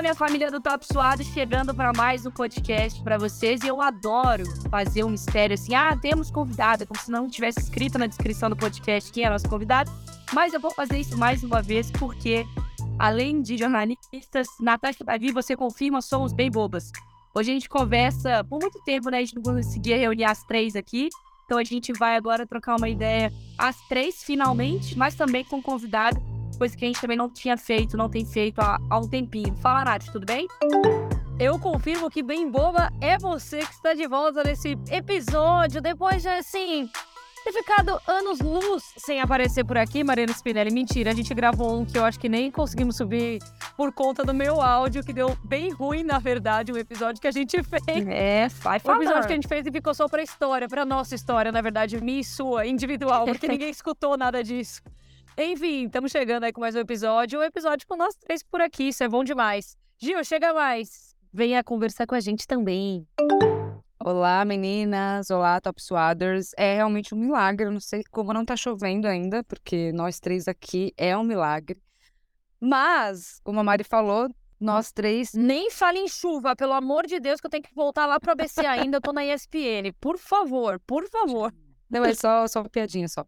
Minha família do Top Suado, chegando para mais um podcast para vocês. E eu adoro fazer um mistério assim. Ah, temos convidada, como se não tivesse escrito na descrição do podcast quem é nosso convidado. Mas eu vou fazer isso mais uma vez porque, além de jornalistas, Natasha Davi, você confirma, somos bem bobas. Hoje a gente conversa por muito tempo, né? A gente não conseguia reunir as três aqui. Então a gente vai agora trocar uma ideia, as três finalmente, mas também com convidado coisa que a gente também não tinha feito, não tem feito há, há um tempinho. Fala, Nath, tudo bem? Eu confirmo que bem boba é você que está de volta nesse episódio, depois de, assim, ter ficado anos-luz sem aparecer por aqui, Mariana Spinelli. Mentira, a gente gravou um que eu acho que nem conseguimos subir por conta do meu áudio, que deu bem ruim, na verdade, um episódio que a gente fez. É, vai falar. Um episódio que a gente fez e ficou só pra história, pra nossa história, na verdade, minha e sua, individual, porque ninguém escutou nada disso. Enfim, estamos chegando aí com mais um episódio. Um episódio com nós três por aqui, isso é bom demais. Gil, chega mais. Venha conversar com a gente também. Olá, meninas. Olá, Top Swaders. É realmente um milagre. Eu não sei como não tá chovendo ainda, porque nós três aqui é um milagre. Mas, como a Mari falou, nós três. Nem fale em chuva, pelo amor de Deus, que eu tenho que voltar lá pro ABC ainda. Eu tô na ESPN. Por favor, por favor. Não, é só, só uma piadinha só.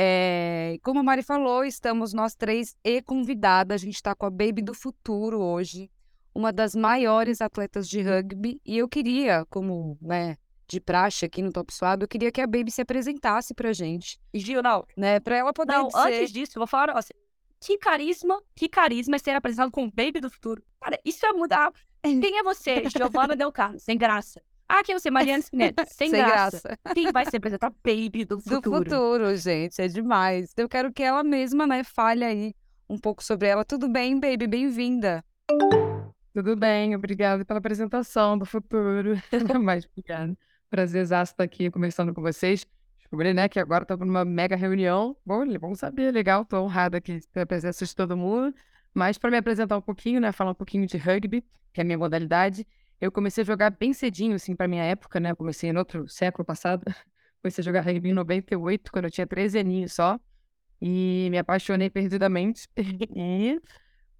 É, como a Mari falou, estamos nós três e convidada. A gente está com a Baby do Futuro hoje, uma das maiores atletas de rugby. E eu queria, como né, de praxe aqui no Top Suado, eu queria que a Baby se apresentasse pra gente. E Gil, não. Né, pra ela poder não, dizer... antes disso, eu vou falar assim, que carisma, que carisma é ser apresentado como Baby do Futuro. Cara, isso é mudar. Quem é você, Giovanna Del Carlos? Sem graça. Ah, quem é você? Mariana Spinelli. Sem, Sem graça. graça. Quem vai se apresentar? Baby do futuro. Do futuro, gente. É demais. Eu quero que ela mesma, né, fale aí um pouco sobre ela. Tudo bem, Baby? Bem-vinda. Tudo bem, obrigada pela apresentação do futuro. Mais obrigada. Prazer estar aqui conversando com vocês. Descobri, né, que agora estamos numa mega reunião. Bom, bom saber, legal. Estou honrada aqui pela presença de todo mundo. Mas para me apresentar um pouquinho, né, falar um pouquinho de rugby, que é a minha modalidade, eu comecei a jogar bem cedinho, assim, pra minha época, né? Eu comecei no outro século passado. comecei a jogar rugby em 98, quando eu tinha 13 aninhos só. E me apaixonei perdidamente. e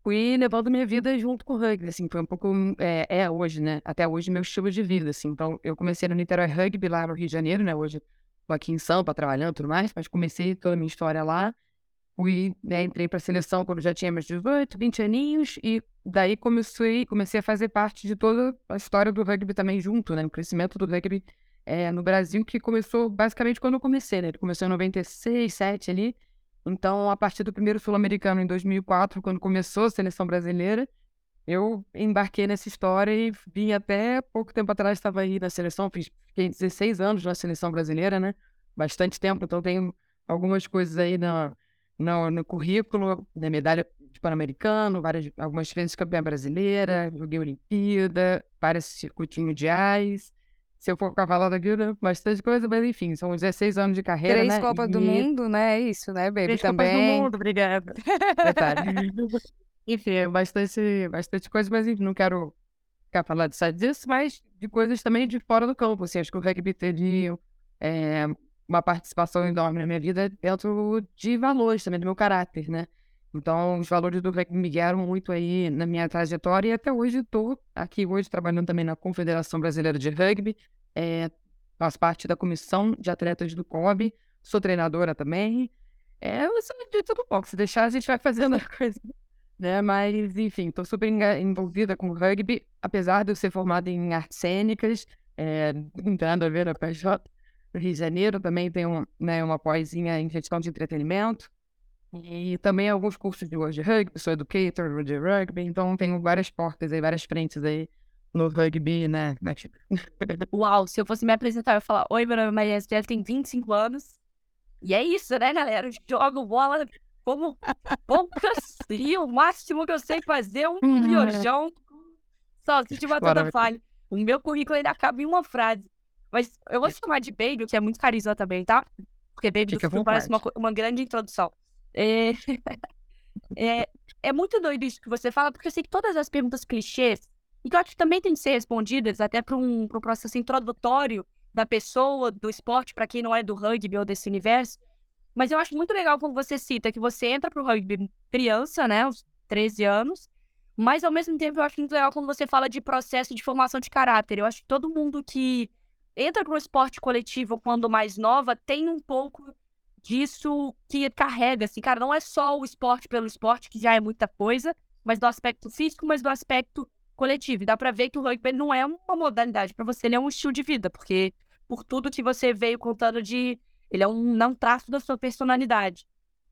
fui levando minha vida junto com o rugby, assim. Foi um pouco... É, é, hoje, né? Até hoje, meu estilo de vida, assim. Então, eu comecei no Niterói Rugby, lá no Rio de Janeiro, né? Hoje tô aqui em Sampa, trabalhando e tudo mais. Mas comecei toda a minha história lá. Fui, né, entrei para a seleção quando já tinha meus 18, 20 aninhos, e daí comecei, comecei a fazer parte de toda a história do rugby também junto, né? O crescimento do rugby é, no Brasil, que começou basicamente quando eu comecei, né? Começou em 96, 7 ali. Então, a partir do primeiro sul-americano em 2004, quando começou a seleção brasileira, eu embarquei nessa história e vim até pouco tempo atrás, estava aí na seleção, fiz, fiquei 16 anos na seleção brasileira, né? Bastante tempo, então tenho algumas coisas aí na no, no currículo, da medalha de Pan-Americano, várias, algumas vezes campeã brasileira, joguei Olimpíada, vários circuitos mundiais. Se eu for falando aqui, né, bastante coisa, mas enfim, são 16 anos de carreira, Três né? Copas e... do Mundo, né? É isso, né, Baby? Três também. Copas do Mundo, obrigada. enfim, é bastante, bastante coisa, mas enfim, não quero ficar falando só disso, mas de coisas também de fora do campo, assim, acho que o rugby teve é, uma participação enorme na minha vida dentro de valores também, do meu caráter, né? Então, os valores do rugby me guiaram muito aí na minha trajetória e até hoje estou aqui hoje trabalhando também na Confederação Brasileira de Rugby, é, faço parte da comissão de atletas do COB, sou treinadora também. É, eu sou de tudo pouco, se deixar a gente vai fazendo a coisa, né? Mas, enfim, estou super envolvida com rugby, apesar de eu ser formada em artes cênicas, é, não tem nada a ver a PJ, no Rio de Janeiro, também tem um, né, uma pós-inha em gestão de entretenimento. E também alguns cursos de hoje rugby, sou educator de rugby, então tenho várias portas aí, várias frentes aí no rugby, né? Uau, se eu fosse me apresentar, eu ia falar: Oi, meu nome é Maria Estela, tenho 25 anos. E é isso, né, galera? Eu jogo bola como poucas. e o máximo que eu sei fazer é um miojão só se tiver toda falha. O meu currículo ainda acaba em uma frase. Mas eu vou chamar de Baby, que é muito carisma também, tá? Porque Baby Fica do parece uma, uma grande introdução. É... é... é muito doido isso que você fala, porque eu sei que todas as perguntas clichês, e que eu acho que também tem que ser respondidas até para um, um processo introdutório da pessoa, do esporte, para quem não é do rugby ou desse universo. Mas eu acho muito legal quando você cita que você entra pro rugby criança, né, uns 13 anos, Mas, ao mesmo tempo, eu acho muito legal quando você fala de processo de formação de caráter. Eu acho que todo mundo que entra para o esporte coletivo quando mais nova tem um pouco disso que carrega, assim, cara, não é só o esporte pelo esporte, que já é muita coisa, mas do aspecto físico, mas do aspecto coletivo. E dá para ver que o rugby não é uma modalidade para você, ele é um estilo de vida, porque por tudo que você veio contando de. Ele é um, não traço da sua personalidade.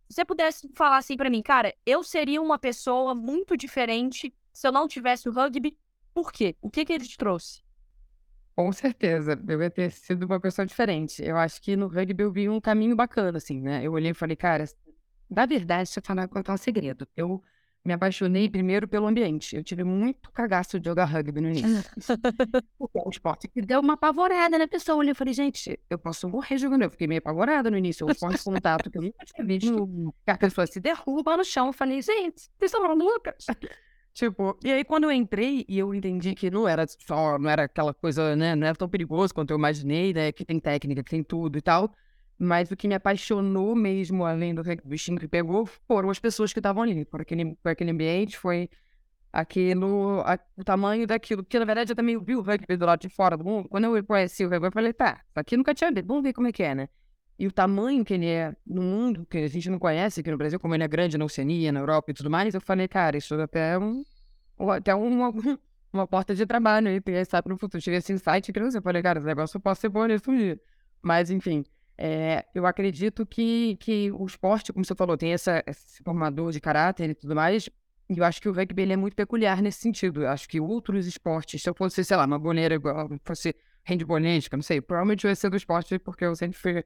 Se você pudesse falar assim para mim, cara, eu seria uma pessoa muito diferente se eu não tivesse o rugby, por quê? O que, que ele te trouxe? Com certeza, eu ia ter sido uma pessoa diferente. Eu acho que no rugby eu vi um caminho bacana, assim, né? Eu olhei e falei, cara, na verdade, deixa eu falar, contar um segredo. Eu me apaixonei primeiro pelo ambiente. Eu tive muito cagaço de jogar rugby no início. Porque é um esporte que deu uma apavorada na pessoa. Eu falei, gente, eu posso morrer jogando. Eu fiquei meio apavorada no início. Eu esporte contato que eu nunca tinha visto. Que a pessoa se derruba no chão. Eu falei, gente, vocês estão malucas? Tipo, e aí quando eu entrei e eu entendi que não era só, não era aquela coisa, né, não era tão perigoso quanto eu imaginei, né, que tem técnica, que tem tudo e tal, mas o que me apaixonou mesmo, além do bichinho que pegou, foram as pessoas que estavam ali, por aquele, por aquele ambiente, foi aquilo, a, o tamanho daquilo, porque na verdade eu também vi o rugby do lado de fora do mundo, quando eu conheci o rugby, eu falei, tá, aqui nunca tinha visto, vamos ver como é que é, né? E o tamanho que ele é no mundo, que a gente não conhece aqui no Brasil, como ele é grande na Oceania, na Europa e tudo mais, eu falei, cara, isso até é um, até uma, uma porta de trabalho aí, quem sabe no futuro. Tive esse insight que eu falei, cara, esse negócio posso ser bom um dia. Mas, enfim, é, eu acredito que, que o esporte, como você falou, tem essa, esse formador de caráter e tudo mais, e eu acho que o rugby ele é muito peculiar nesse sentido. Eu acho que outros esportes, se eu fosse, sei lá, uma boleira igual, fosse handbolística, não sei, provavelmente eu ia ser do esporte porque eu sempre fui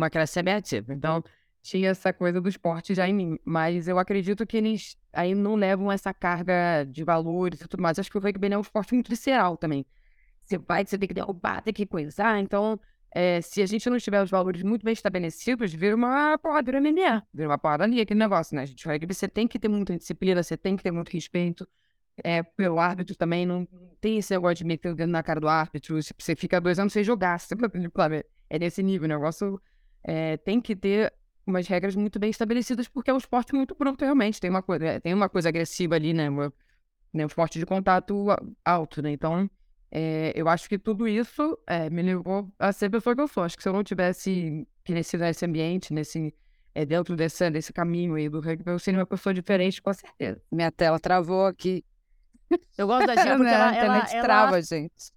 uma classe abertiva. Então, tinha essa coisa do esporte já em mim. Mas eu acredito que eles aí não levam essa carga de valores e tudo mais. Acho que o rugby é um esporte muito visceral também. Você vai, você tem que derrubar, tem que coisar. Então, é, se a gente não tiver os valores muito bem estabelecidos, vira uma porra, vira MMA. Vira uma porra ali, aquele negócio, né? A gente, rugby, você tem que ter muita disciplina, você tem que ter muito respeito. É, pelo árbitro também, não, não tem esse negócio de meter o dedo na cara do árbitro. Você fica dois anos sem jogar. Você, é nesse nível, o negócio é, tem que ter umas regras muito bem estabelecidas, porque é um esporte muito pronto, realmente. Tem uma coisa, é, tem uma coisa agressiva ali, né? Uma, né? Um esporte de contato alto, né? Então, é, eu acho que tudo isso é, me levou a ser a pessoa que eu sou. Acho que se eu não tivesse crescido nesse ambiente, nesse, é, dentro desse, desse caminho aí do rugby, eu seria uma pessoa diferente, com certeza. Minha tela travou aqui. Eu gosto da Gil porque ela, ela, ela... trava, gente.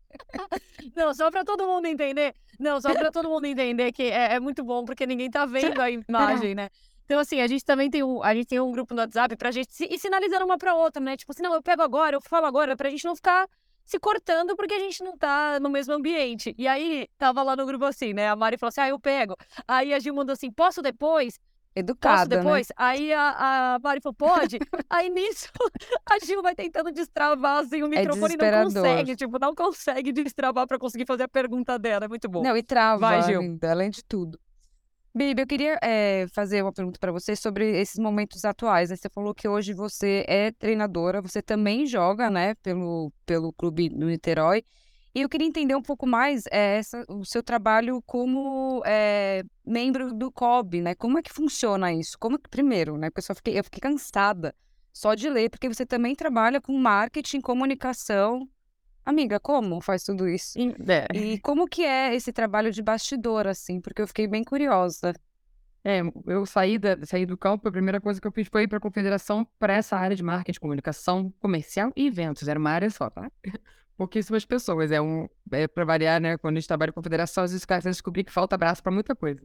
Não, só para todo mundo entender. Não, só para todo mundo entender que é, é, muito bom, porque ninguém tá vendo a imagem, né? Então, assim, a gente também tem um, a gente tem um grupo no WhatsApp pra gente se, ir sinalizando uma pra outra, né? Tipo assim, não, eu pego agora, eu falo agora, pra gente não ficar se cortando porque a gente não tá no mesmo ambiente. E aí, tava lá no grupo assim, né? A Mari falou assim, ah, eu pego. Aí a Gil mandou assim, posso depois? Educada, Posso depois? Né? Aí a, a Mari falou, pode? aí nisso, a Gil vai tentando destravar assim, o é microfone é não consegue, tipo, não consegue destravar para conseguir fazer a pergunta dela. É muito bom. Não, e trava, vai, Gil. além de tudo. Bibi, eu queria é, fazer uma pergunta para você sobre esses momentos atuais. Né? Você falou que hoje você é treinadora, você também joga, né, pelo, pelo clube do Niterói. E eu queria entender um pouco mais é, essa, o seu trabalho como é, membro do COB, né? Como é que funciona isso? Como primeiro, né? Porque eu fiquei, eu fiquei cansada só de ler, porque você também trabalha com marketing, comunicação. Amiga, como faz tudo isso? É. E como que é esse trabalho de bastidor, assim? Porque eu fiquei bem curiosa. É, eu saí, da, saí do campo, a primeira coisa que eu fiz foi ir para a confederação para essa área de marketing, comunicação, comercial e eventos. Era uma área só, tá? Pouquíssimas pessoas. É um, é para variar, né? Quando a gente trabalha com federação, às vezes cara descobrir que falta braço para muita coisa,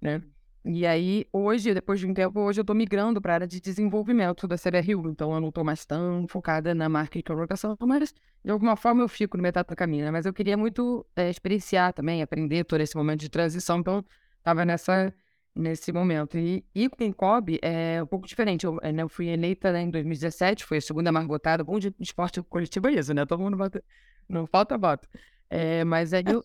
né? E aí, hoje, depois de um tempo, hoje eu tô migrando para a área de desenvolvimento da CBRU. Então, eu não tô mais tão focada na marca e comunicação, mas de alguma forma eu fico no metade do caminho, né? Mas eu queria muito é, experienciar também, aprender todo esse momento de transição. Então, tava nessa nesse momento. E, e com o COB é um pouco diferente. Eu, né, eu fui eleita né, em 2017, foi a segunda mais votada. Bom de esporte coletivo é isso, né? Todo mundo bota, não falta voto. É, mas aí eu,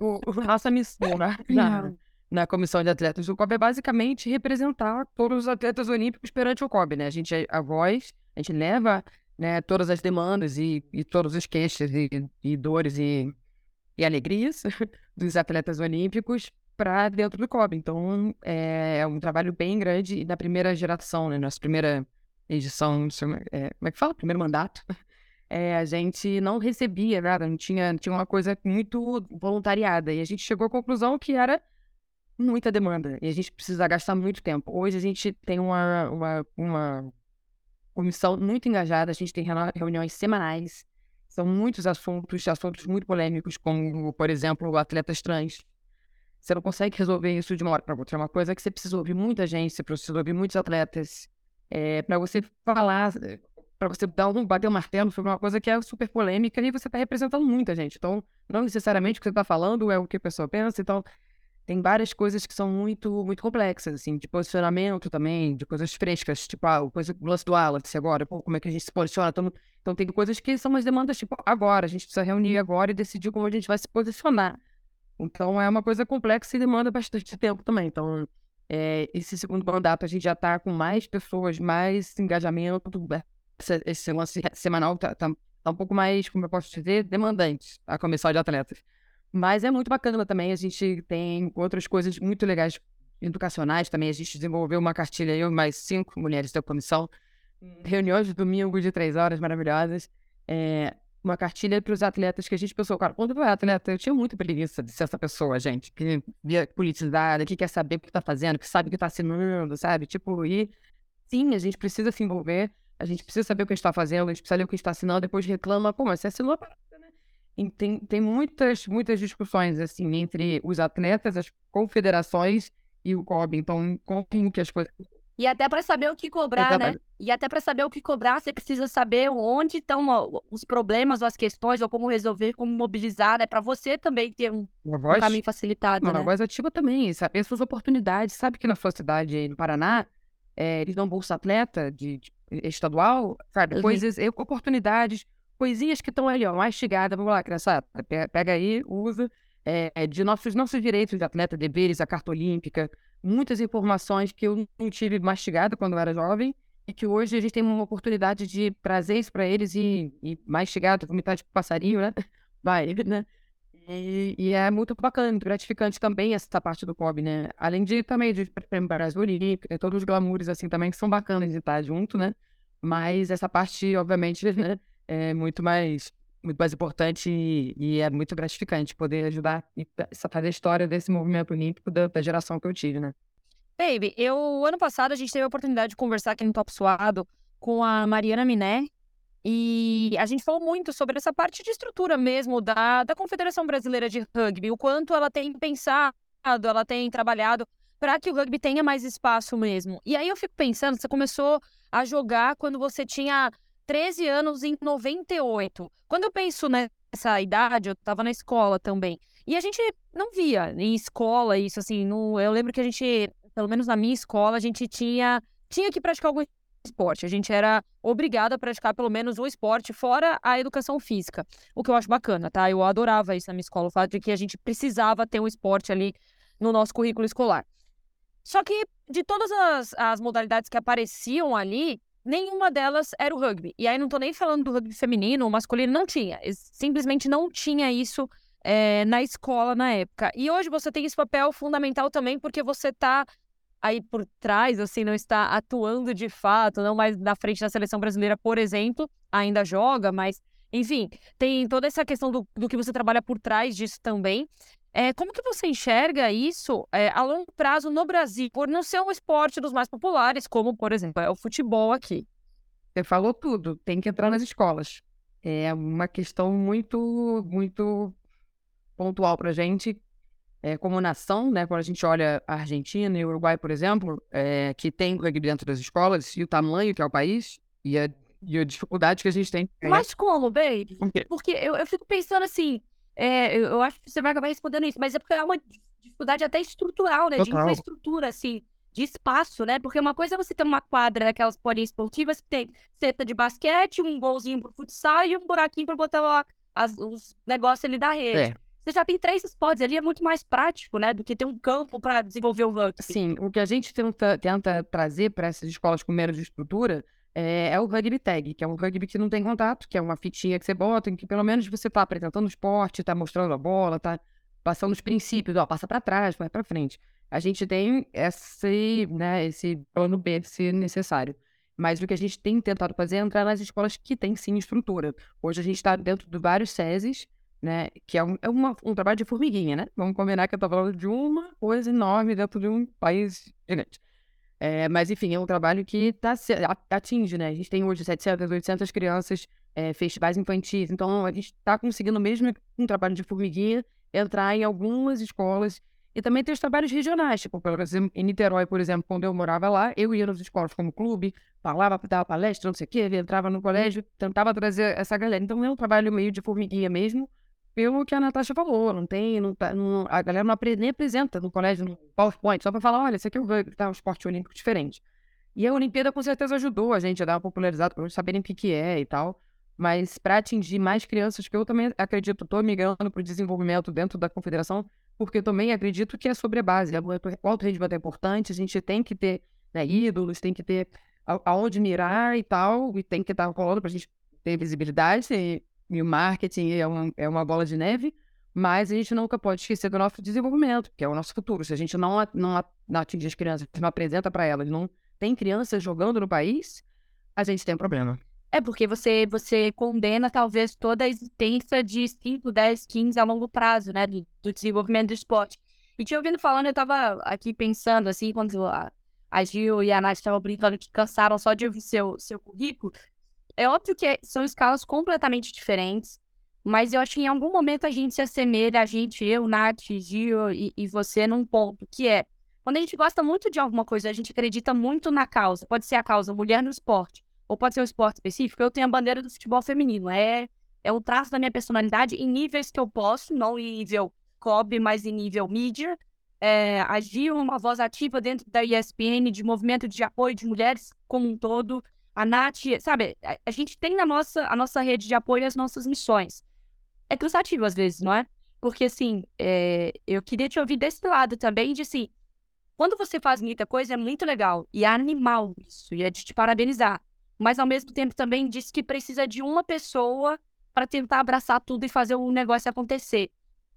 o, nossa missão né, na, na comissão de atletas do COB é basicamente representar todos os atletas olímpicos perante o COB, né? A gente é a voz, a gente leva né, todas as demandas e, e todos os queixas e, e dores e, e alegrias dos atletas olímpicos para dentro do COB. Então, é, é, um trabalho bem grande e da primeira geração, né? Nossa primeira edição, é, como é que fala? Primeiro mandato, é, a gente não recebia nada, não tinha, tinha uma coisa muito voluntariada. E a gente chegou à conclusão que era muita demanda e a gente precisa gastar muito tempo. Hoje a gente tem uma, uma, uma comissão muito engajada, a gente tem reuniões semanais, são muitos assuntos, assuntos muito polêmicos, como, por exemplo, atletas trans. Você não consegue resolver isso de uma hora para outra. É uma coisa que você precisa ouvir muita gente, você precisa ouvir muitos atletas, é, para você falar, para você dar um, bater o um martelo sobre uma coisa que é super polêmica e você está representando muita gente. Então, não necessariamente o que você está falando é o que a pessoa pensa. Então, tem várias coisas que são muito, muito complexas, assim, de posicionamento também, de coisas frescas, tipo, ah, coisa, o lance do Wallace agora, pô, como é que a gente se posiciona? Então, então, tem coisas que são umas demandas, tipo, agora, a gente precisa reunir agora e decidir como a gente vai se posicionar. Então, é uma coisa complexa e demanda bastante tempo também. Então, é, esse segundo mandato, a gente já está com mais pessoas, mais engajamento, esse, esse lance semanal tá, tá, tá um pouco mais, como eu posso dizer, demandante, a comissão de atletas. Mas é muito bacana também. A gente tem outras coisas muito legais educacionais também. A gente desenvolveu uma cartilha, eu e mais cinco mulheres da comissão. Hum. Reuniões de domingo de três horas maravilhosas. É, uma cartilha para os atletas que a gente pensou, cara, quando eu era atleta, eu tinha muita preguiça de ser essa pessoa, gente, que via politizada, que quer saber o que está fazendo, que sabe o que está assinando, sabe? Tipo, e sim, a gente precisa se envolver, a gente precisa saber o que está fazendo, a gente precisa ler o que está assinando, depois reclama, pô, mas você assinou a tem, tem muitas, muitas discussões assim entre os atletas, as confederações e o COB. Então, como que as coisas. E até para saber o que cobrar, né? E até para saber o que cobrar, você precisa saber onde estão os problemas ou as questões, ou como resolver, como mobilizar, né? Para você também ter um, voz, um caminho facilitado. Uma né? voz ativa também, saber suas oportunidades. Sabe que na sua cidade aí no Paraná, é, eles dão bolsa atleta de, de estadual, sabe? Uhum. Coisas, oportunidades coisinhas que estão ali, ó, mastigada. Vamos lá, criançada. Pega aí, usa. É, de nossos, nossos direitos de atleta, deveres, a carta olímpica, muitas informações que eu não tive mastigado quando eu era jovem e que hoje a gente tem uma oportunidade de trazer isso para eles e, e mastigado, vomitar de passarinho, né? Vai, né? E, e, é muito bacana, gratificante também essa parte do COB, né? Além de também de preparar as Olímpicas, todos os glamours assim também que são bacanas de estar junto, né? Mas essa parte, obviamente, né? é muito mais muito mais importante e, e, é muito gratificante poder ajudar e fazer a história desse movimento olímpico da, da, geração que eu tive, né? Baby, eu ano passado a gente teve a oportunidade de conversar aqui no Top Suado com a Mariana Miné e a gente falou muito sobre essa parte de estrutura mesmo da, da Confederação Brasileira de Rugby, o quanto ela tem pensado, ela tem trabalhado para que o rugby tenha mais espaço mesmo. E aí eu fico pensando, você começou a jogar quando você tinha 13 anos em 98. Quando eu penso nessa idade, eu estava na escola também. E a gente não via em escola isso, assim. No, eu lembro que a gente, pelo menos na minha escola, a gente tinha, tinha que praticar algum esporte. A gente era obrigado a praticar pelo menos o esporte, fora a educação física. O que eu acho bacana, tá? Eu adorava isso na minha escola, o fato de que a gente precisava ter um esporte ali no nosso currículo escolar. Só que de todas as, as modalidades que apareciam ali, nenhuma delas era o rugby. E aí não tô nem falando do rugby feminino ou masculino, não tinha. Simplesmente não tinha isso é, na escola na época. E hoje você tem esse papel fundamental também porque você tá aí por trás, assim, não está atuando de fato, não mais na frente da seleção brasileira, por exemplo, ainda joga, mas enfim, tem toda essa questão do, do que você trabalha por trás disso também. É, como que você enxerga isso é, a longo prazo no Brasil, por não ser um esporte dos mais populares, como, por exemplo, é o futebol aqui? Você falou tudo, tem que entrar nas escolas. É uma questão muito, muito pontual para a gente, é, como nação, né? Quando a gente olha a Argentina e o Uruguai, por exemplo, é, que tem rugby dentro das escolas, e o tamanho que é o país, e a, e a dificuldade que a gente tem. Mas como, baby? Porque eu, eu fico pensando assim, é, eu acho que você vai acabar respondendo isso, mas é porque é uma dificuldade até estrutural, né? Total. De infraestrutura, assim, de espaço, né? Porque uma coisa é você ter uma quadra daquelas poliesportivas que tem seta de basquete, um golzinho pro futsal e um buraquinho pra botar lá as, os negócios ali da rede. É. Você já tem três esportes ali, é muito mais prático, né? Do que ter um campo para desenvolver o rugby. Sim, o que a gente tenta, tenta trazer para essas escolas com menos estrutura é, é, o rugby tag, que é um rugby que não tem contato, que é uma fitinha que você bota, em que pelo menos você está apresentando o esporte, está mostrando a bola, está passando os princípios, ó, passa para trás, vai para frente. A gente tem esse, né, esse plano B se necessário. Mas o que a gente tem tentado fazer é entrar nas escolas que têm sim estrutura. Hoje a gente está dentro de vários SESIs, né? Que é, um, é uma, um trabalho de formiguinha, né? Vamos combinar que eu estou falando de uma coisa enorme dentro de um país gigante. É, mas, enfim, é um trabalho que tá, atinge, né? A gente tem hoje 700, 800 crianças, é, festivais infantis. Então, a gente está conseguindo, mesmo um trabalho de formiguinha, entrar em algumas escolas. E também tem os trabalhos regionais, tipo, por exemplo, em Niterói, por exemplo, quando eu morava lá, eu ia nas escolas como clube, falava, dava palestra, não sei o quê, entrava no colégio, tentava trazer essa galera. Então, é um trabalho meio de formiguinha mesmo, pelo que a Natasha falou, não tem, não, tá, não a galera não apre, nem apresenta no colégio, no PowerPoint, só para falar, olha, esse aqui é rugby, tá, um esporte olímpico diferente. E a Olimpíada com certeza ajudou a gente a dar uma popularizada, para saberem o que, que é e tal. Mas para atingir mais crianças, que eu também acredito, estou migrando para o desenvolvimento dentro da confederação, porque também acredito que é sobre a base. O alto rendimento é importante, a gente tem que ter né, ídolos, tem que ter aonde mirar e tal, e tem que estar rolando para a gente ter visibilidade. E e o marketing é uma, é uma bola de neve, mas a gente nunca pode esquecer do nosso desenvolvimento, que é o nosso futuro. Se a gente não, não, não atinge as crianças, não apresenta para elas, não tem crianças jogando no país, a gente tem um problema. É porque você, você condena talvez toda a existência de 5, 10, 15 a longo prazo, né, do, do desenvolvimento do esporte. E te ouvindo falando, eu tava aqui pensando, assim, quando a, a Gil e a Nath estavam brincando que cansaram só de ouvir seu, seu currículo, é óbvio que são escalas completamente diferentes, mas eu acho que em algum momento a gente se assemelha, a gente, eu, Nath, Gio e, e você, num ponto, que é quando a gente gosta muito de alguma coisa, a gente acredita muito na causa. Pode ser a causa mulher no esporte, ou pode ser um esporte específico. Eu tenho a bandeira do futebol feminino. É, é um traço da minha personalidade em níveis que eu posso, não em nível COB, mas em nível mídia. É, agir uma voz ativa dentro da ESPN de movimento de apoio de mulheres como um todo a Nath, sabe, a, gente tem na nossa, a nossa rede de apoio as nossas missões. É cansativo às vezes, não é? Porque, assim, é, eu queria te ouvir desse lado também, de assim, quando você faz muita coisa, é muito legal. E é animal isso, e é de te parabenizar. Mas, ao mesmo tempo, também diz que precisa de uma pessoa para tentar abraçar tudo e fazer o negócio acontecer.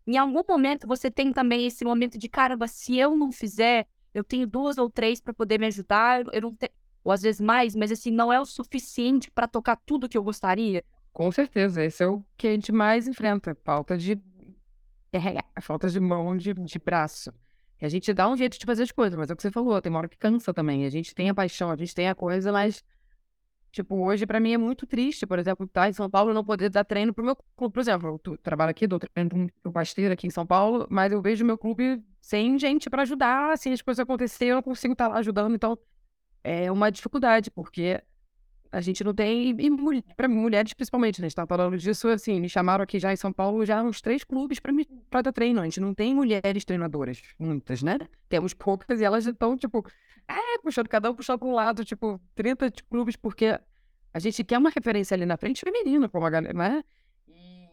Em algum momento, você tem também esse momento de, caramba, se eu não fizer, eu tenho duas ou três para poder me ajudar, eu não tenho ou às vezes mais, mas assim, não é o suficiente para tocar tudo que eu gostaria. Com certeza, esse é o que a gente mais enfrenta, falta de falta de mão, de, de braço. E a gente dá um jeito de fazer as coisas, mas é o que você falou, tem uma hora que cansa também. A gente tem a paixão, a gente tem a coisa, mas Tipo, hoje para mim é muito triste, por exemplo, estar tá em São Paulo e não poder dar treino pro meu clube. Por exemplo, eu trabalho aqui, dou treino pro Pasteiro aqui em São Paulo, mas eu vejo meu clube sem gente para ajudar, assim, as coisas acontecerem, eu não consigo estar tá lá ajudando, então é uma dificuldade, porque a gente não tem, e para mulheres principalmente, né? A gente tá falando disso, assim, me chamaram aqui já em São Paulo já uns três clubes para dar treino. A gente não tem mulheres treinadoras, muitas, né? Temos poucas e elas estão, tipo, é, puxando, cada um puxando para um lado, tipo, 30 clubes, porque a gente quer uma referência ali na frente feminina, como a galera, né?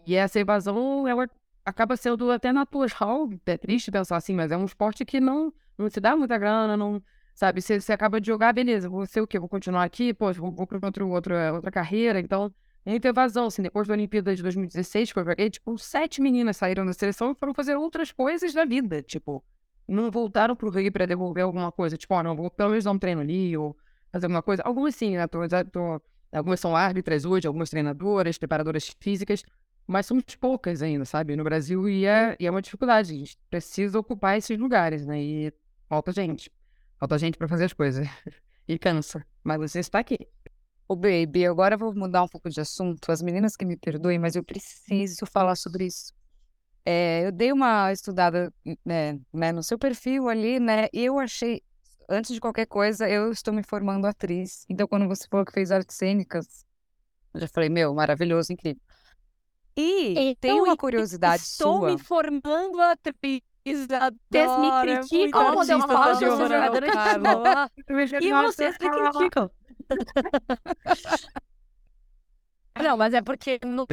E essa evasão, ela acaba sendo até natural, é triste pensar assim, mas é um esporte que não, não se dá muita grana, não Sabe, você, você acaba de jogar, beleza, vou ser o quê? Vou continuar aqui? Pô, vou, vou para outra, outra, outra carreira. Então, muita evasão, assim, depois da Olimpíada de 2016, que eu joguei, tipo, sete meninas saíram da seleção e foram fazer outras coisas da vida, tipo, não voltaram pro Rio para devolver alguma coisa, tipo, ó, oh, não, vou pelo menos dar um treino ali, ou fazer alguma coisa. Algumas sim, né, tô, tô, algumas são árbitras hoje, algumas treinadoras, preparadoras físicas, mas somos poucas ainda, sabe, no Brasil, e é, e é uma dificuldade, a gente precisa ocupar esses lugares, né, e falta gente. Falta gente para fazer as coisas. E cansa. Mas você está aqui. Ô, baby, agora eu vou mudar um pouco de assunto. As meninas que me perdoem, mas eu preciso falar sobre isso. É, eu dei uma estudada né, né, no seu perfil ali, né? E eu achei, antes de qualquer coisa, eu estou me formando atriz. Então, quando você falou que fez artes cênicas, eu já falei, meu, maravilhoso, incrível. E então, tem uma curiosidade estou sua. Estou me formando atriz. Vocês me criticam quando eu falo que eu sou jogadora de futebol. E vocês me criticam. Não, mas é porque no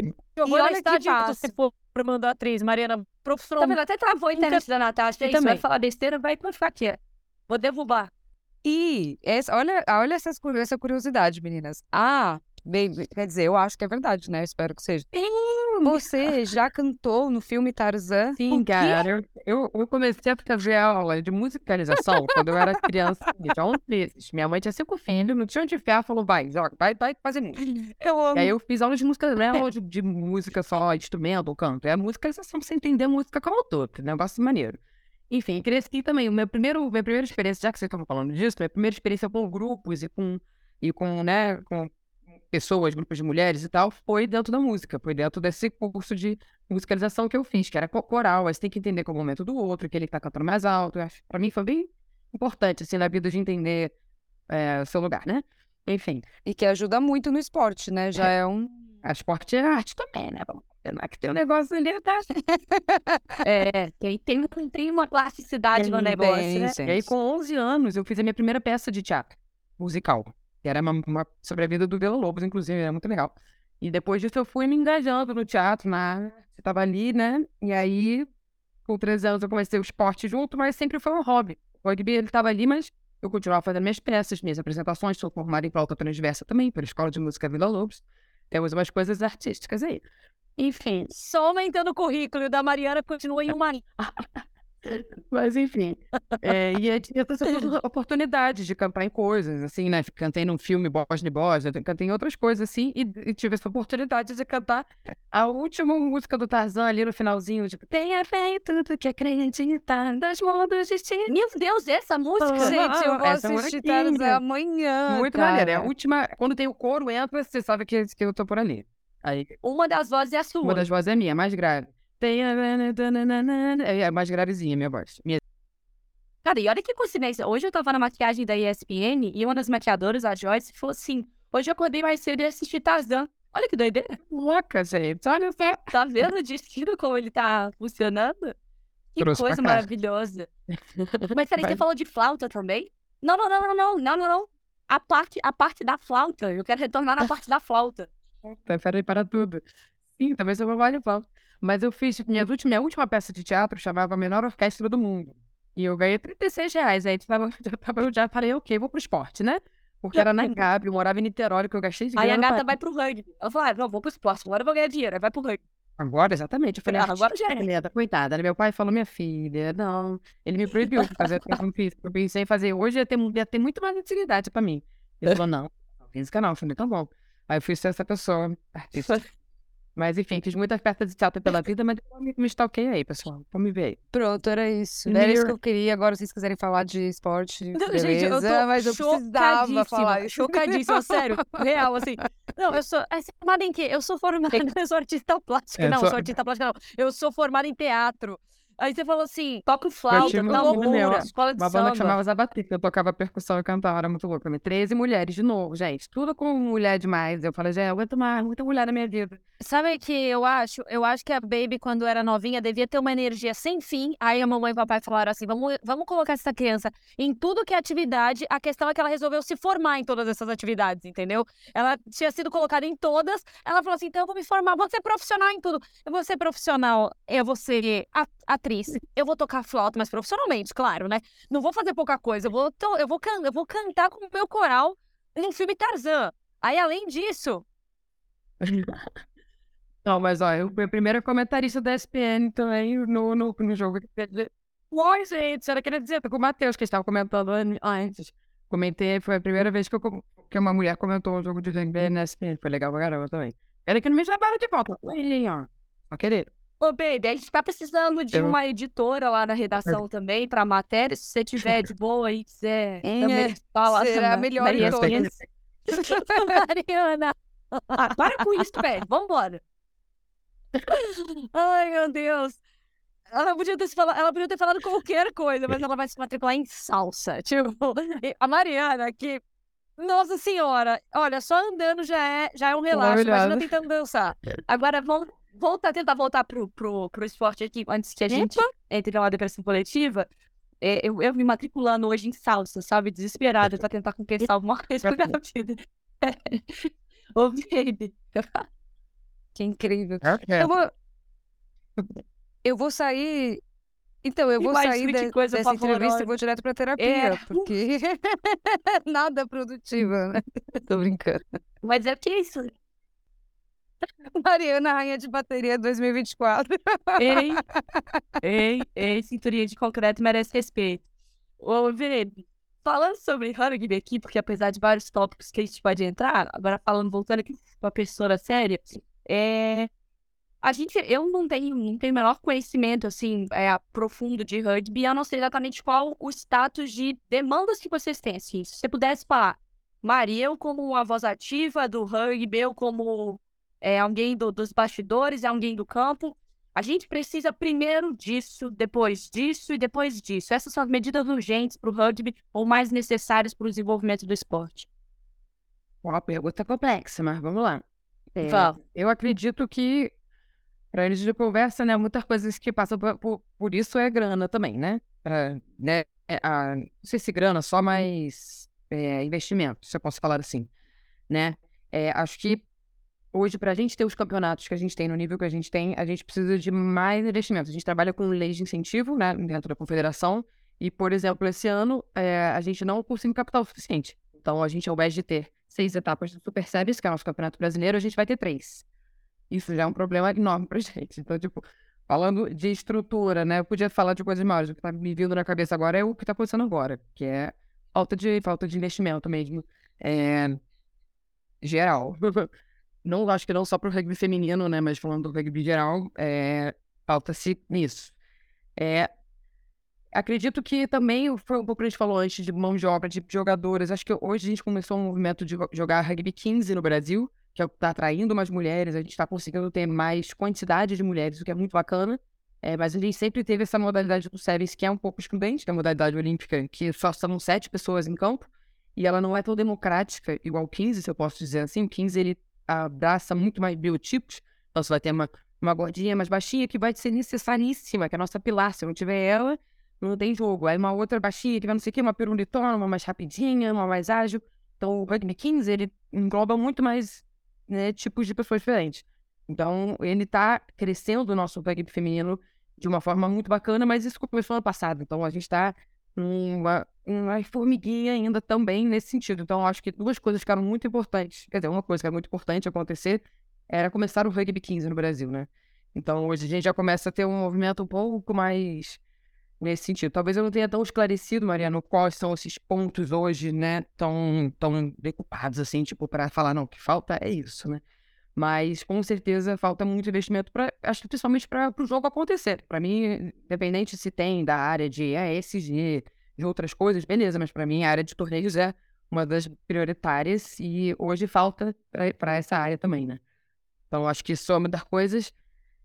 na estádio que você for formando atriz, Mariana, professor. Tá vendo? Até travou a internet da Natasha. É isso, vai falar besteira, vai ficar aqui. Vou derrubar. E essa, olha, olha essas, essa curiosidade, meninas. Ah, bem, quer dizer, eu acho que é verdade, né? Espero que seja. Você já cantou no filme Tarzan? Sim, cara. Eu, eu, comecei a fazer aula de musicalização quando eu era criança, tinha 11 meses. Minha mãe tinha cinco filhos, não tinha onde enfiar, falou, vai, joga, vai, vai fazer música. Eu amo. E aí eu fiz aula de música, não é aula de, de música só, instrumento ou canto, é a musicalização pra você entender a música como todo, né? negócio maneiro. Enfim, cresci também. Meu primeiro, minha primeira experiência, já que vocês estavam falando disso, minha primeira experiência com grupos e com, e com, né, com pessoas, grupos de mulheres e tal, foi dentro da música, foi dentro desse curso de musicalização que eu fiz, que era co- coral, aí você tem que entender qual é o momento do outro, que ele tá cantando mais alto. Pra mim foi bem importante, assim, na vida de entender é, o seu lugar, né? Enfim, E que ajuda muito no esporte, né? Já é um. a esporte é arte também, né? Vamos combinar que tem um negócio ali, tá? É, tem, tem, tem uma plasticidade no negócio, né? gente. E aí, com 11 anos, eu fiz a minha primeira peça de teatro musical. Que era uma, uma sobre a vida do Vila Lobos, inclusive, era muito legal. E depois disso, eu fui me engajando no teatro, na eu tava ali, né? E aí, com 13 anos, eu comecei o esporte junto, mas sempre foi um hobby. O rugby, ele tava ali, mas eu continuava fazendo minhas peças, minhas apresentações. Sou formada em flauta transversa também, pela Escola de Música Vila Lobos. Temos umas coisas artísticas aí. Enfim, Só aumentando o currículo da Mariana continua em uma. Mas enfim. É, e eu tive essas opor- oportunidades de cantar em coisas, assim, né? Cantei num filme Bosnia e Bosnia, cantei em outras coisas, assim, e, e tive essa oportunidade de cantar a última música do Tarzan ali no finalzinho, tipo, tenha fé em tudo que acredita, das mãos do destino. Meu Deus, essa música! Gente, eu vou Essa assistir musiquinha. Tarzan amanhã. Muito cara. maneiro. É a última, quando tem o coro, entra, você sabe que, que eu tô por ali. Aí, Uma das vozes é a sua. uma das vozes é minha, mais grave. Tenha... É mais gravezinha a minha voz. Minha Cara, e olha que coincidência. Hoje eu tava na maquiagem da ESPN e uma das maquiadoras, a Joyce, falou assim: Hoje eu acordei mais cedo e assisti Tarzan. Olha que doideira. louca, gente. Olha só. Tá vendo o destino como ele tá funcionando? Que Trouxe coisa maravilhosa. Mas peraí, Vai. você falou de flauta também? Não, não, não, não, não, não, não, não. A parte, a parte da flauta. Eu quero retornar na parte da flauta. Prefere para tudo. Sim, também sou uma pau. Mas eu fiz minha última, minha última peça de teatro chamava A Menor Orquestra do Mundo. E eu ganhei 36 reais. Aí tava, já tava- eu já falei, ok, vou pro esporte, né? Porque era na Gabi, eu morava em Niterói, que eu gastei de Aí a gata pra- vai pro rugby. Ela falou: ah, não, vou pro esporte, agora eu vou ganhar dinheiro. Aí vai pro rugby. Agora, exatamente. Eu falei, Ah, agora já é. Coitada. né? Meu pai falou, minha filha, não. Ele me proibiu de fazer educação física. Eu pensei em fazer hoje, ia ter, ia ter muito mais utilidade pra mim. Ele falou, não, física não. Eu falei, tá bom. Aí eu fui ser essa pessoa, artista. Mas enfim, fiz muitas peças de teatro pela vida, mas depois me, me stalkeei aí, pessoal. Vamos me ver aí. Pronto, era isso. Era isso que eu queria. Agora, se vocês quiserem falar de esporte, Não, beleza. gente, eu tô mas eu precisava falar isso. Chocadíssima, sério. Real, assim. Não, eu sou. É, é formada em quê? Eu sou formada. Eu sou artista plástica. É, não, só- sou artista plástica, não. Eu sou formada em teatro. Aí você falou assim. Toco flauta, tinha tá loucura. meu, Escola de Uma banda que samba. chamava Zabati, que eu tocava percussão e cantava, era muito louco também. 13 mulheres, de novo, gente. Tudo com mulher demais. Eu falei, gente, eu aguento mais, muita mulher na minha vida. Sabe o que eu acho? Eu acho que a Baby, quando era novinha, devia ter uma energia sem fim. Aí a mamãe e o papai falaram assim: vamos, vamos colocar essa criança em tudo que é atividade. A questão é que ela resolveu se formar em todas essas atividades, entendeu? Ela tinha sido colocada em todas. Ela falou assim: então eu vou me formar, vou ser profissional em tudo. Eu vou ser profissional, eu vou ser a- atriz, eu vou tocar flauta, mas profissionalmente, claro, né? Não vou fazer pouca coisa, eu vou, to- eu vou, can- eu vou cantar com o meu coral num filme Tarzan. Aí, além disso, Não, mas ó, eu fui a primeira comentarista da SPN também no, no, no jogo. Oi, gente, era queria dizer, tô com o Matheus, que estava comentando an- antes. Comentei, foi a primeira vez que, eu, que uma mulher comentou o jogo de rugby na SPN. Foi legal pra caramba também. Era que não me chamaram de volta. Só querer. Ô, baby, a gente tá precisando de Eu- uma editora lá na redação também pra matéria. Se você tiver de boa aí, quiser É, também falar será na- melhor na de ESPN. todas. Mariana. Ah, para com isso, velho. Vambora. Ai, meu Deus. Ela podia, ter falado, ela podia ter falado qualquer coisa, mas ela vai se matricular em salsa. Tipo, a Mariana, que. Nossa senhora, olha, só andando já é, já é um relaxo. Imagina tentando dançar. Agora vamos voltar, tentar voltar pro, pro, pro esporte aqui antes que a gente entre na depressão coletiva. É, eu, eu me matriculando hoje em salsa, sabe? Desesperada pra tentar conquistar alguma coisa na minha vida. Ô, baby. Que incrível. É. Eu vou. Eu vou sair. Então, eu vou sair de- coisa dessa entrevista pavorosa. e vou direto pra terapia, É. porque nada produtiva, né? Tô brincando. Mas é que é isso. Mariana, rainha de bateria 2024. Ei, ei, ei, cinturinha de concreto merece respeito. Ô, Vê, falando sobre rugby aqui, porque apesar de vários tópicos que a gente pode entrar, agora falando, voltando aqui para a pessoa séria, é, a gente, eu não tenho, não tenho o menor conhecimento, assim, é, profundo de rugby, a não ser exatamente qual o status de demandas que vocês têm, assim. Se você pudesse falar, Maria, eu como uma voz ativa do rugby, eu como é, alguém do, dos bastidores, é alguém do campo, a gente precisa primeiro disso, depois disso e depois disso. Essas são as medidas urgentes para o rugby ou mais necessárias para o desenvolvimento do esporte. Uma pergunta complexa, mas vamos lá. É, eu acredito que para eles de conversa, né? Muitas coisas que passam por, por, por isso é grana também, né? Pra, né é, a, não sei se grana, só mais é, investimento, se eu posso falar assim, né? É, acho que hoje, para a gente ter os campeonatos que a gente tem no nível que a gente tem, a gente precisa de mais investimento. A gente trabalha com leis de incentivo, né? Dentro da confederação. E, por exemplo, esse ano, é, a gente não conseguiu capital suficiente. Então, a gente, ao invés de ter seis etapas do Super Series, que é o nosso campeonato brasileiro, a gente vai ter três. Isso já é um problema enorme pra gente. Então, tipo, falando de estrutura, né? Eu podia falar de coisas maiores. O que tá me vindo na cabeça agora é o que tá acontecendo agora, que é falta de, falta de investimento mesmo. É... Geral. não acho que não só pro rugby feminino, né? Mas falando do rugby geral, é... falta-se nisso. É... Acredito que também foi um pouco que a gente falou antes de mão de obra, de jogadoras. Acho que hoje a gente começou um movimento de jogar rugby 15 no Brasil que é o está atraindo mais mulheres, a gente está conseguindo ter mais quantidade de mulheres, o que é muito bacana. É, mas a gente sempre teve essa modalidade do Sevens, que é um pouco excludente, que é a modalidade olímpica, que só são sete pessoas em campo, e ela não é tão democrática, igual o 15, se eu posso dizer assim. O 15, ele abraça muito mais biotipos, então você vai ter uma, uma gordinha mais baixinha, que vai ser necessaríssima, que é a nossa pilar. Se não tiver ela, não tem jogo. Aí uma outra baixinha, que vai não sei o quê, uma perunitona, uma mais rapidinha, uma mais ágil. Então o rugby 15, ele engloba muito mais né, tipos de pessoas diferentes. Então, ele está crescendo o nosso rugby feminino de uma forma muito bacana, mas isso começou ano passado. Então, a gente está uma, uma formiguinha ainda também nesse sentido. Então, acho que duas coisas ficaram muito importantes. Quer dizer, uma coisa que era muito importante acontecer era começar o rugby 15 no Brasil, né? Então, hoje a gente já começa a ter um movimento um pouco mais nesse sentido. Talvez eu não tenha tão esclarecido, Mariano, quais são esses pontos hoje, né, tão, tão decupados, assim, tipo, para falar, não, o que falta é isso, né? Mas, com certeza, falta muito investimento, para acho que principalmente para o jogo acontecer. Para mim, independente se tem da área de ESG, de outras coisas, beleza, mas para mim a área de torneios é uma das prioritárias e hoje falta para essa área também, né? Então, acho que soma das coisas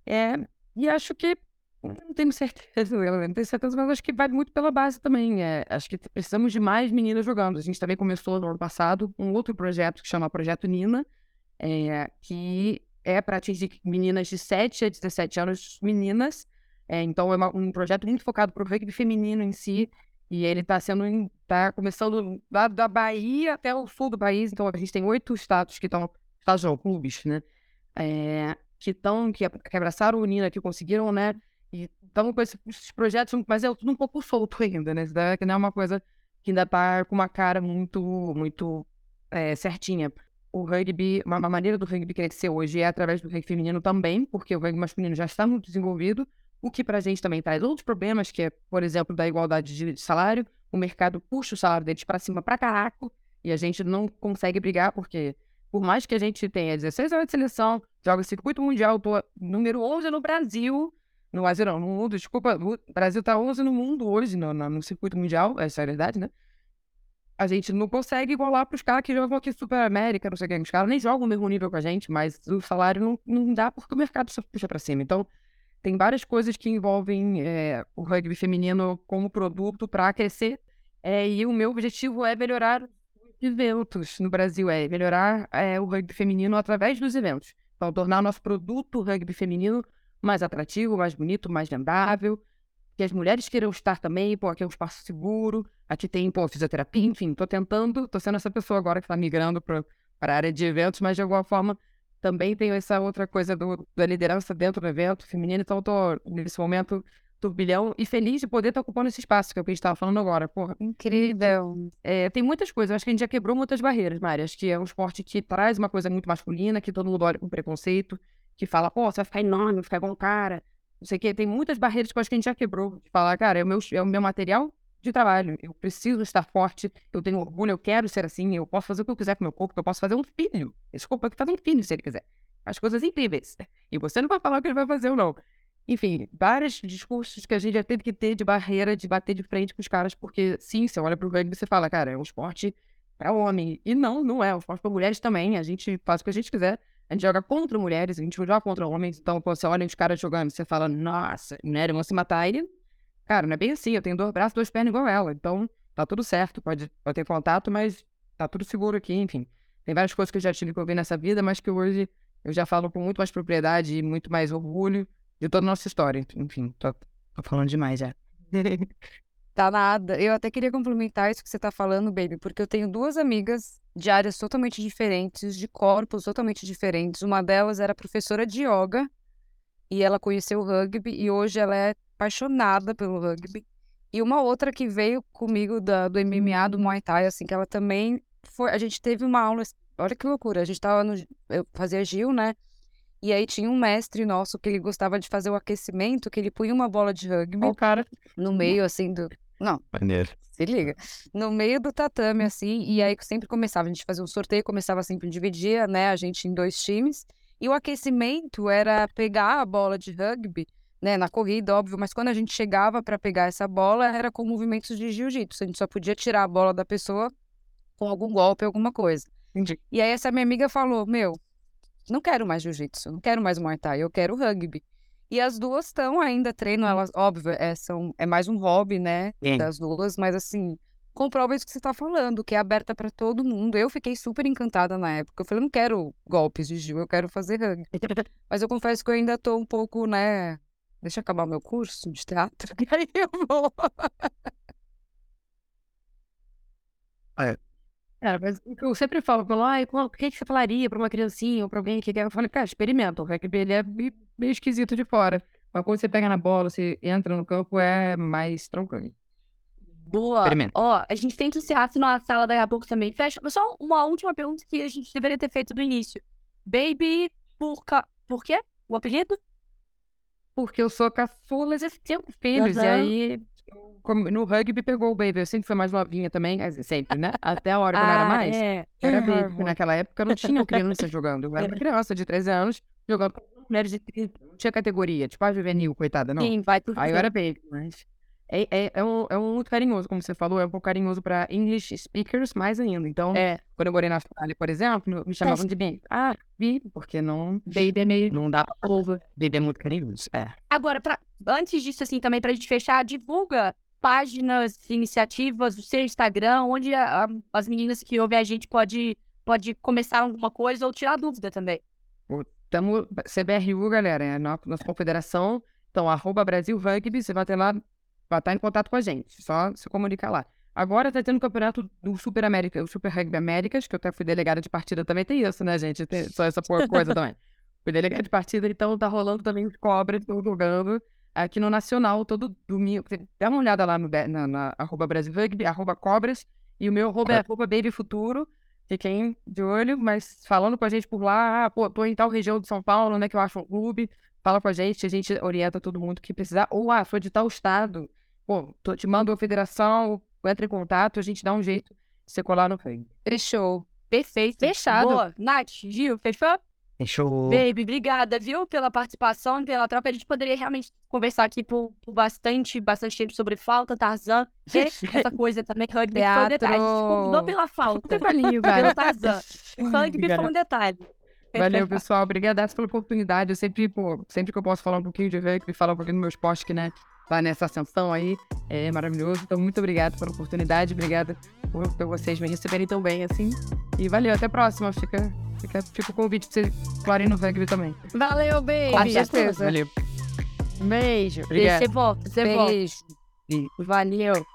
é... E acho que não tenho certeza, não tenho certeza, mas acho que vai muito pela base também. É, acho que precisamos de mais meninas jogando. A gente também começou no ano passado um outro projeto que chama Projeto Nina, é, que é para atingir meninas de 7 a 17 anos, meninas. É, então é uma, um projeto muito focado para o rugby feminino em si. E ele está sendo, está começando lá da Bahia até o sul do país. Então a gente tem oito estados que estão, estados não, clubes, né? É, que estão, que, que abraçaram o Nina, que conseguiram, né? E estamos com esses projetos, mas é tudo um pouco solto ainda, né? Que não é uma coisa que ainda tá com uma cara muito, muito é, certinha. O rugby, uma, maneira do rugby crescer hoje é através do rugby feminino também, porque o rugby masculino já está muito desenvolvido, o que para a gente também traz outros problemas, que é, por exemplo, da igualdade de salário. O mercado puxa o salário deles para cima para caraco e a gente não consegue brigar, porque por mais que a gente tenha 16 horas de seleção, joga circuito mundial, tô número 11 no Brasil, no Brasil não, no mundo, desculpa, o Brasil tá 11 no mundo hoje, no, no circuito mundial, essa é a verdade, né? A gente não consegue igualar pros caras que jogam aqui Super América, não sei o que, os caras nem jogam o mesmo nível com a gente, mas o salário não, não dá porque o mercado só puxa pra cima. Então, tem várias coisas que envolvem é, o rugby feminino como produto para crescer, é, e o meu objetivo é melhorar os eventos no Brasil, é melhorar é, o rugby feminino através dos eventos. Então, tornar nosso produto rugby feminino mais atrativo, mais bonito, mais vendável. Que as mulheres queiram estar também, pô, aqui é um espaço seguro, aqui tem, pô, fisioterapia, enfim, tô tentando, tô sendo essa pessoa agora que tá migrando para a área de eventos, mas de alguma forma também tenho essa outra coisa do, da liderança dentro do evento feminino, então tô nesse momento turbilhão e feliz de poder estar ocupando esse espaço que é o que a gente tava falando agora. Porra, Incrível. é, tem muitas coisas. Eu acho que a gente já quebrou muitas barreiras, Mari. Acho que é um esporte que traz uma coisa muito masculina, que todo mundo olha com preconceito, que fala, pô, você vai ficar enorme, vai ficar igual um cara. Não sei o quê. Tem muitas barreiras que eu acho que a gente já quebrou. De falar, cara, é o meu, é o meu material de trabalho. Eu preciso estar forte, eu tenho orgulho, eu quero ser assim, eu posso fazer o que eu quiser com meu corpo, eu posso fazer um filho. Esse corpo aqui fazer um filho se ele quiser. As coisas incríveis. E você não vai falar o que ele vai fazer ou não. Enfim, vários discursos que a gente já teve que ter de barreira, de bater de frente com os caras, porque sim, você olha pro rugby e você fala, cara, é um esporte para homem. E não, não é, é um esporte para mulheres também. A gente faz o que a gente quiser. A gente joga contra mulheres, a gente joga contra homens. Então, pô, você olha os caras jogando, você fala, nossa, mulheres vão se matar. Cara, não é bem assim. Eu tenho dois braços, duas pernas igual ela. Então, tá tudo certo. Pode, pode ter contato, mas tá tudo seguro aqui, enfim. Tem várias coisas que eu já tive que ouvir nessa vida, mas que hoje eu já falo com muito mais propriedade e muito mais orgulho de toda a nossa história. Enfim, tô, tô falando demais já. Tá nada. Eu até queria complementar isso que você tá falando, baby, porque eu tenho duas amigas de áreas totalmente diferentes, de corpos totalmente diferentes. Uma delas era professora de yoga e ela conheceu o rugby e hoje ela é apaixonada pelo rugby. E uma outra que veio comigo da, do MMA, do Muay Thai, assim, que ela também foi. A gente teve uma aula. Olha que loucura. A gente tava no. Eu fazia Gil, né? E aí tinha um mestre nosso que ele gostava de fazer o aquecimento, que ele punha uma bola de rugby Ó, o cara. no meio, assim, do. Não, Maneiro. se liga. No meio do tatame, assim, e aí sempre começava, a gente fazia um sorteio, começava sempre, dividia, né, a gente em dois times. E o aquecimento era pegar a bola de rugby, né, na corrida, óbvio, mas quando a gente chegava para pegar essa bola, era com movimentos de jiu-jitsu. A gente só podia tirar a bola da pessoa com algum golpe, alguma coisa. Entendi. E aí essa minha amiga falou: Meu, não quero mais jiu-jitsu, não quero mais Muay Thai, eu quero rugby. E as duas estão ainda treinam, elas, óbvio, é, são, é mais um hobby, né, Sim. das duas, mas assim, comprova isso que você tá falando, que é aberta para todo mundo. Eu fiquei super encantada na época. Eu falei, não quero golpes de Gil, eu quero fazer rugby. Mas eu confesso que eu ainda tô um pouco, né, deixa eu acabar meu curso de teatro, e aí eu vou. É, mas o que eu sempre falo, pelo, ai, o que que você falaria pra uma criancinha ou pra alguém que quer? Eu falo, cara, experimenta. O rugby, ele é meio, meio esquisito de fora. Mas quando você pega na bola, você entra no campo, é mais tranquilo. Boa. Experimenta. Ó, a gente tem que encerrar, senão a sala daqui a pouco também fecha. Mas só uma última pergunta que a gente deveria ter feito no início. Baby, por, ca... por quê? O apelido? Porque eu sou caçula de cinco filhos. E Aham. aí, no rugby pegou o baby. Eu sempre fui mais novinha também, sempre, né? Até a hora que eu não era mais. é. Era baby. porque Naquela época não tinha criança jogando. Eu era uma criança de 13 anos jogando com mulheres de 30. Não tinha categoria, tipo a juvenil, coitada, não. Sim, vai por Aí eu era baby, mas. É, é, é, um, é um muito carinhoso, como você falou, é um pouco carinhoso pra English speakers mais ainda. Então, É. quando eu morei na Austrália, por exemplo, me chamavam de baby. Ah, baby, porque não. Baby é meio. Não dá pra ovo. Baby é muito carinhoso. É. Agora, pra... antes disso, assim, também pra gente fechar, divulga páginas, iniciativas, o seu Instagram, onde a- a- as meninas que ouvem a gente pode, pode começar alguma coisa ou tirar dúvida também. Tamo, CBRU, galera, é a no- nossa confederação. Então, arroba Brasil Rugby, você vai ter lá, vai estar em contato com a gente. Só se comunicar lá. Agora tá tendo o campeonato do Super América, o Super Rugby Américas, que eu até fui delegada de partida também, tem isso, né, gente? Tem só essa coisa também. Fui delegada de partida, então tá rolando também os cobras, estão jogando aqui no Nacional todo domingo. Dá uma olhada lá no, na, na arroba Brasil Rugby, arroba cobras, e o meu arroba é arroba Baby Futuro. Fiquem de olho, mas falando com a gente por lá, ah, pô, tô em tal região de São Paulo, né, que eu acho um clube, fala com a gente, a gente orienta todo mundo que precisar, ou, ah, sou de tal estado, pô, tô, te mando a federação, entra em contato, a gente dá um jeito de você colar no rugby. Fechou. Perfeito. Fechado. Boa. Nath, Gil, fechou? Fechou. Baby, obrigada, viu, pela participação, pela troca. A gente poderia realmente conversar aqui por, por bastante, bastante tempo sobre falta, Tarzan, e essa coisa também, rugby foi um detalhe. A gente convidou pela falta, Detalhinho, pelo cara. Tarzan. Rugby foi um detalhe. Valeu, pessoal. Obrigadaço pela oportunidade. Eu sempre, pô, sempre que eu posso falar um pouquinho de rugby, falar um pouquinho do meu esporte, que, né, tá nessa ascensão aí, é maravilhoso. Então, muito obrigado pela oportunidade. Obrigada por, por vocês me receberem tão bem, assim. E valeu, até a próxima. Fica, fica, fica o convite pra vocês falarem no rugby também. Valeu, baby. Com certeza. Valeu. Beijo. Obrigado. Você volta, você volta. Beijo. Valeu.